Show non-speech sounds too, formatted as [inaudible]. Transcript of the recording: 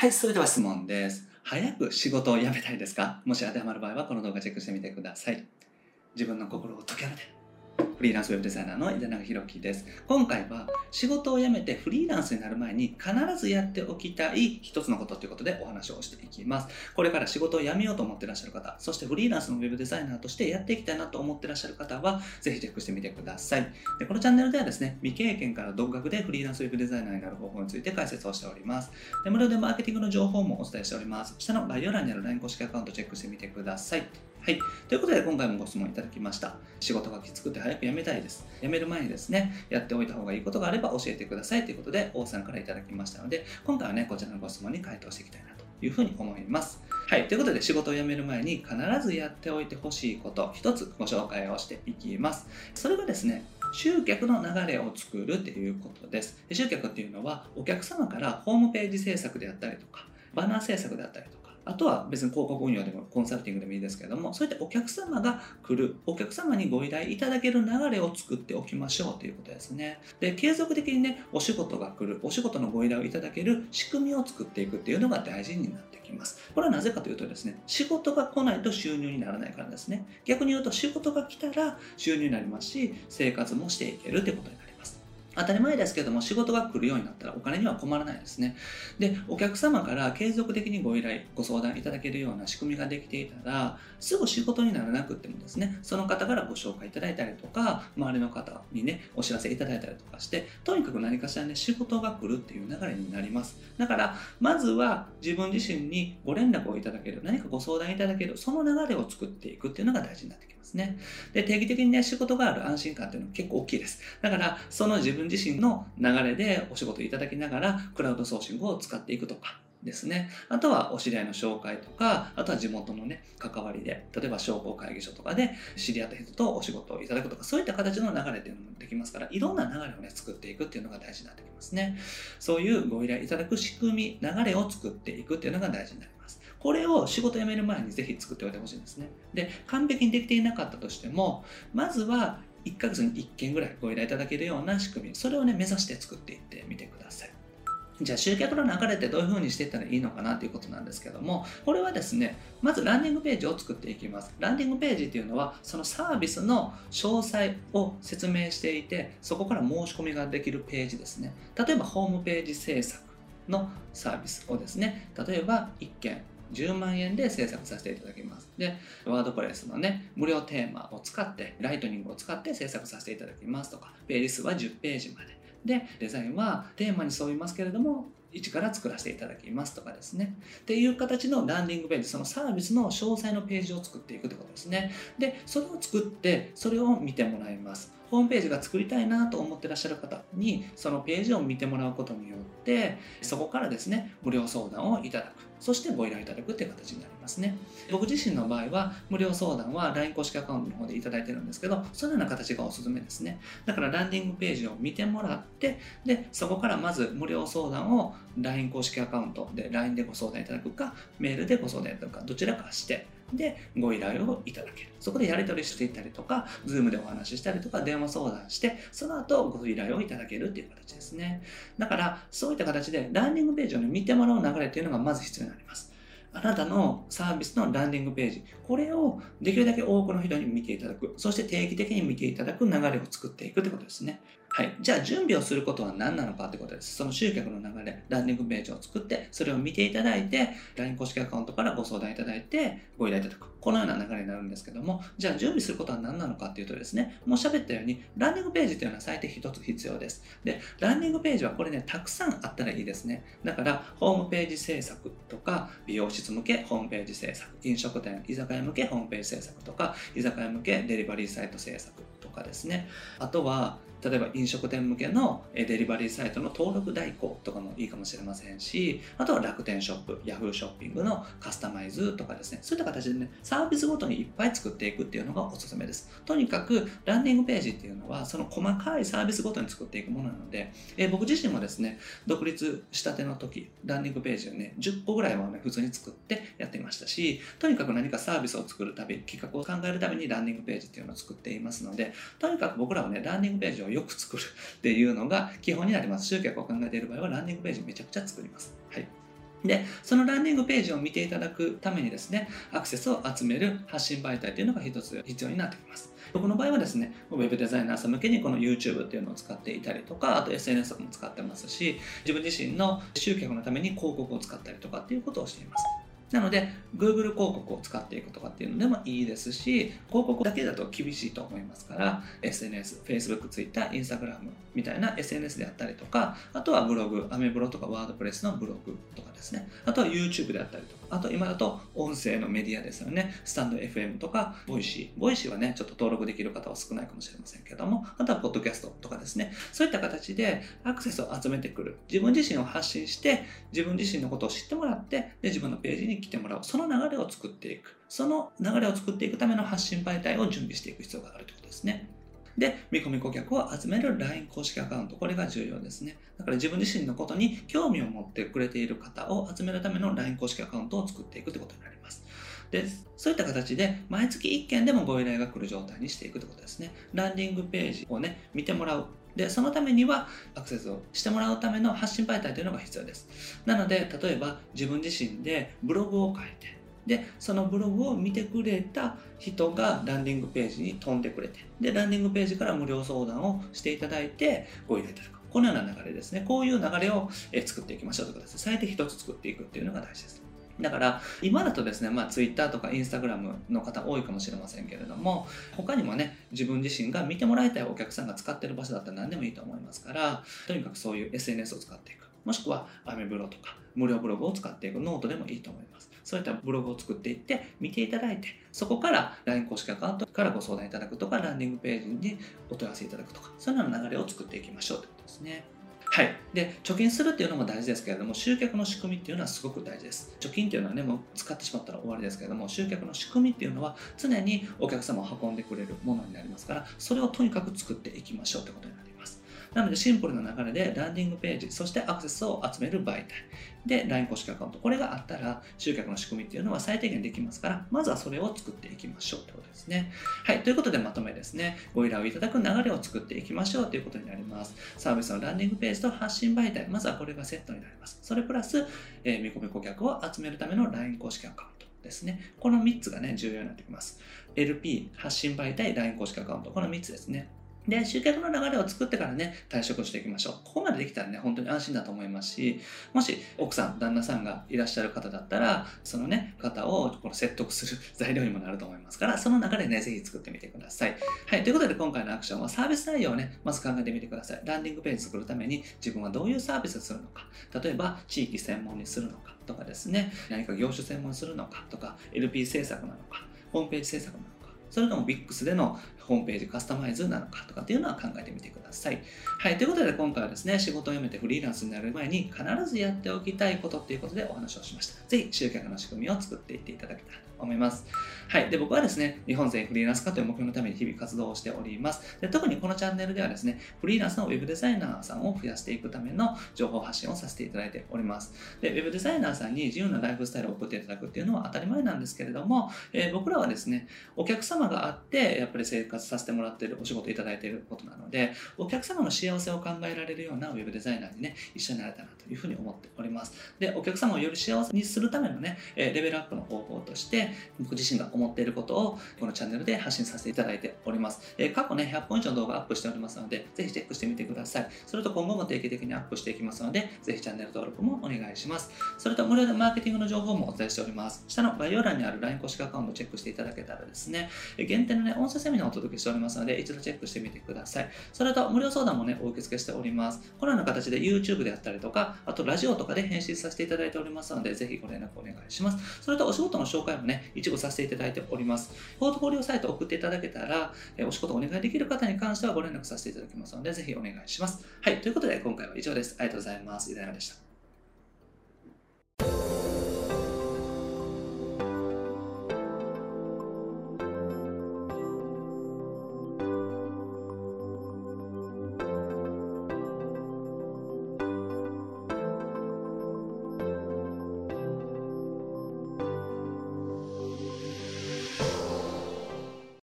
はい、それでは質問です。早く仕事を辞めたいですか？もし当てはまる場合はこの動画チェックしてみてください。自分の心を解き放て。フリーランスウェブデザイナーの井出永弘樹です。今回は仕事を辞めてフリーランスになる前に必ずやっておきたい一つのことということでお話をしていきます。これから仕事を辞めようと思ってらっしゃる方、そしてフリーランスのウェブデザイナーとしてやっていきたいなと思ってらっしゃる方は、ぜひチェックしてみてください。でこのチャンネルではですね、未経験から独学でフリーランスウェブデザイナーになる方法について解説をしております。で無料でマーケティングの情報もお伝えしております。下の概要欄にある LINE 公式アカウントチェックしてみてください。はい。ということで、今回もご質問いただきました。仕事がきつくて早く辞めたいです。辞める前にですね、やっておいた方がいいことがあれば教えてくださいということで、王さんからいただきましたので、今回はね、こちらのご質問に回答していきたいなというふうに思います。はい。ということで、仕事を辞める前に必ずやっておいてほしいこと、一つご紹介をしていきます。それがですね、集客の流れを作るということです。集客っていうのは、お客様からホームページ制作であったりとか、バナー制作であったりとか、あとは別に広告運用でもコンサルティングでもいいですけれども、そういったお客様が来る、お客様にご依頼いただける流れを作っておきましょうということですね。で、継続的にね、お仕事が来る、お仕事のご依頼をいただける仕組みを作っていくっていうのが大事になってきます。これはなぜかというとですね、仕事が来ないと収入にならないからですね。逆に言うと仕事が来たら収入になりますし、生活もしていけるということになります。当たり前ですけども仕事が来るようになったらお金には困らないですね。で、お客様から継続的にご依頼、ご相談いただけるような仕組みができていたら、すぐ仕事にならなくてもですね、その方からご紹介いただいたりとか、周りの方にね、お知らせいただいたりとかして、とにかく何かしらね、仕事が来るっていう流れになります。だから、まずは自分自身にご連絡をいただける、何かご相談いただける、その流れを作っていくっていうのが大事になってきますね。で、定期的にね、仕事がある安心感っていうのは結構大きいです。だから、その自分自身の流れでお仕事いただきながら、クラウドソーシングを使っていくとか、ですね。あとはお知り合いの紹介とか、あとは地元のね、関わりで、例えば商工会議所とかで知り合った人とお仕事をいただくとか、そういった形の流れっていうのもできますから、いろんな流れをね、作っていくっていうのが大事になってきますね。そういうご依頼いただく仕組み、流れを作っていくっていうのが大事になります。これを仕事辞める前にぜひ作っておいてほしいんですね。で、完璧にできていなかったとしても、まずは1ヶ月に1件ぐらいご依頼いただけるような仕組み、それをね、目指して作っていってみてください。じゃあ集客の流れってどういう風にしていったらいいのかなということなんですけども、これはですね、まずランディングページを作っていきます。ランディングページっていうのは、そのサービスの詳細を説明していて、そこから申し込みができるページですね。例えばホームページ制作のサービスをですね、例えば1件10万円で制作させていただきます。で、ワードプレスのね、無料テーマを使って、ライトニングを使って制作させていただきますとか、ページ数は10ページまで。で、デザインはテーマに沿いますけれども、一から作らせていただきますとかですね。っていう形のランディングページ、そのサービスの詳細のページを作っていくってことですね。で、それを作って、それを見てもらいます。ホームページが作りたいなと思ってらっしゃる方に、そのページを見てもらうことによって、そこからですね、無料相談をいただく。そしてご依頼いただくっていう形になりますね。僕自身の場合は、無料相談は LINE 公式アカウントの方でいただいてるんですけど、そのような形がおすすめですね。だからランディングページを見てもらって、で、そこからまず無料相談を LINE 公式アカウントで LINE でご相談いただくか、メールでご相談いただくか、どちらかして、で、ご依頼をいただける。そこでやり取りしていたりとか、ズームでお話ししたりとか、電話相談して、その後ご依頼をいただけるっていう形ですね。だから、そういった形でランディングページを、ね、見てもらう流れっていうのがまず必要になります。あなたのサービスのランディングページ、これをできるだけ多くの人に見ていただく、そして定期的に見ていただく流れを作っていくってことですね。はい。じゃあ、準備をすることは何なのかってことです。その集客の流れ、ランディングページを作って、それを見ていただいて、LINE 公式アカウントからご相談いただいて、ご依頼いただく。このような流れになるんですけども、じゃあ準備することは何なのかっていうとですね、もう喋ったように、ランディングページっていうのは最低一つ必要です。で、ランディングページはこれね、たくさんあったらいいですね。だから、ホームページ制作とか、美容室向けホームページ制作、飲食店、居酒屋向けホームページ制作とか、居酒屋向けデリバリーサイト制作とかですね。あとは、例えば飲食店向けのデリバリーサイトの登録代行とかもいいかもしれませんし、あとは楽天ショップ、ヤフーショッピングのカスタマイズとかですね、そういった形でね、サービスごとにいっぱい作っていくっていうのがおすすめです。とにかく、ランディングページっていうのは、その細かいサービスごとに作っていくものなので、えー僕自身もですね、独立したての時、ランディングページをね、10個ぐらいはね、普通に作ってやっていましたし、とにかく何かサービスを作るたび、企画を考えるためにランディングページっていうのを作っていますので、とにかく僕らはね、ランディングページををよく作るっていうのが基本になります。集客を考えている場合は、ランディングページめちゃくちゃ作ります。はい。で、そのランディングページを見ていただくためにですね、アクセスを集める発信媒体というのが一つ必要になってきます。僕の場合はですね、ウェブデザイナーさん向けにこの YouTube っていうのを使っていたりとか、あと SNS とかも使ってますし、自分自身の集客のために広告を使ったりとかっていうことをしています。なので、Google 広告を使っていくとかっていうのでもいいですし、広告だけだと厳しいと思いますから、SNS、Facebook、Twitter、Instagram みたいな SNS であったりとか、あとはブログ、アメブロとか WordPress のブログとかですね。あとは YouTube であったりとか、あと今だと音声のメディアですよね。 stand.fm とか、 Voicy。Voicy はね、ちょっと登録できる方は少ないかもしれませんけども、あとはポッドキャストとかですね。そういった形でアクセスを集めてくる。自分自身を発信して、自分自身のことを知ってもらって、で、自分のページに来てもらう。その流れを作っていく。その流れを作っていくための発信媒体を準備していく必要があるということですね。で、見込み顧客を集める LINE 公式アカウント。これが重要ですね。だから自分自身のことに興味を持ってくれている方を集めるための LINE 公式アカウントを作っていくということになります。で、そういった形で毎月1件でもご依頼が来る状態にしていくということですね。ランディングページをね、見てもらう。で、そのためにはアクセスをしてもらうための発信媒体というのが必要です。なので、例えば自分自身でブログを書いて、で、そのブログを見てくれた人がランディングページに飛んでくれて、で、ランディングページから無料相談をしていただいてご依頼いただく。このような流れですね。こういう流れを作っていきましょうということです。最低一つ作っていくっていうのが大事です。だから、今だとですね、まあ、Twitter とか Instagram の方多いかもしれませんけれども、他にもね、自分自身が見てもらいたいお客さんが使ってる場所だったら何でもいいと思いますから、とにかくそういう SNS を使っていく。もしくは、アメブロとか、無料ブログを使っていくノートでもいいと思います。そういったブログを作っていって、見ていただいて、そこから LINE 公式アカウントからご相談いただくとか、ランディングページにお問い合わせいただくとか、そういうような流れを作っていきましょうということですね。はい。で、貯金するっていうのも大事ですけれども、集客の仕組みっていうのはすごく大事です。貯金っていうのはね、もう使ってしまったら終わりですけれども、集客の仕組みっていうのは常にお客様を運んでくれるものになりますから、それをとにかく作っていきましょうということになります。なのでシンプルな流れでランディングページ、そしてアクセスを集める媒体。で、LINE 公式アカウント。これがあったら集客の仕組みっていうのは最低限できますから、まずはそれを作っていきましょうということですね。はい。ということでまとめですね。ご依頼をいただく流れを作っていきましょうということになります。サービスのランディングページと発信媒体。まずはこれがセットになります。それプラス、えー、見込み顧客を集めるための LINE 公式アカウント。ですね。この3つがね、重要になってきます。LP、発信媒体、LINE 公式アカウント。この3つですね。で、集客の流れを作ってからね、退職していきましょう。ここまでできたらね、本当に安心だと思いますし、もし奥さん、旦那さんがいらっしゃる方だったら、そのね、方をこの説得する [laughs] 材料にもなると思いますから、その流れね、ぜひ作ってみてください。はい、ということで今回のアクションはサービス内容をね、まず考えてみてください。ランディングページ作るために自分はどういうサービスをするのか。例えば、地域専門にするのかとかですね、何か業種専門にするのかとか、LP 制作なのか、ホームページ制作なのか、それとも VIX でのホームページカスタマイズなのかとかっていうのは考えてみてください。はい。ということで今回はですね、仕事を辞めてフリーランスになる前に必ずやっておきたいことっていうことでお話をしました。ぜひ集客の仕組みを作っていっていただけたらと思います。はい。で、僕はですね、日本全フリーランス化という目標のために日々活動をしております。で特にこのチャンネルではですね、フリーランスのウェブデザイナーさんを増やしていくための情報発信をさせていただいております。で、ウェブデザイナーさんに自由なライフスタイルを送っていただくっていうのは当たり前なんですけれども、えー、僕らはですね、お客様があって、やっぱり生活させてもらっているお仕事いただいていることなので、お客様の幸せを考えられるようなウェブデザイナーにね、一緒になれたらなというふうに思っております。で、お客様をより幸せにするためのね、レベルアップの方法として、僕自身が思っていることをこのチャンネルで発信させていただいております。え過去ね、100本以上の動画アップしておりますので、ぜひチェックしてみてください。それと今後も定期的にアップしていきますので、ぜひチャンネル登録もお願いします。それと無料でマーケティングの情報もお伝えしております。下の概要欄にある LINE 公式アカウントをチェックしていただけたらですね、限定のね、音声セミナーをお届けしておりますので、一度チェックしてみてください。それと無料相談もね、お受け付けしております。このような形で YouTube であったりとか、あとラジオとかで返信させていただいておりますので、ぜひご連絡お願いします。それとお仕事の紹介もね、一部させていただいてえております。ポートフォリオサイトを送っていただけたら、えお仕事お願いできる方に関してはご連絡させていただきますので、ぜひお願いします。はい、ということで今回は以上です。ありがとうございます。いだやでした。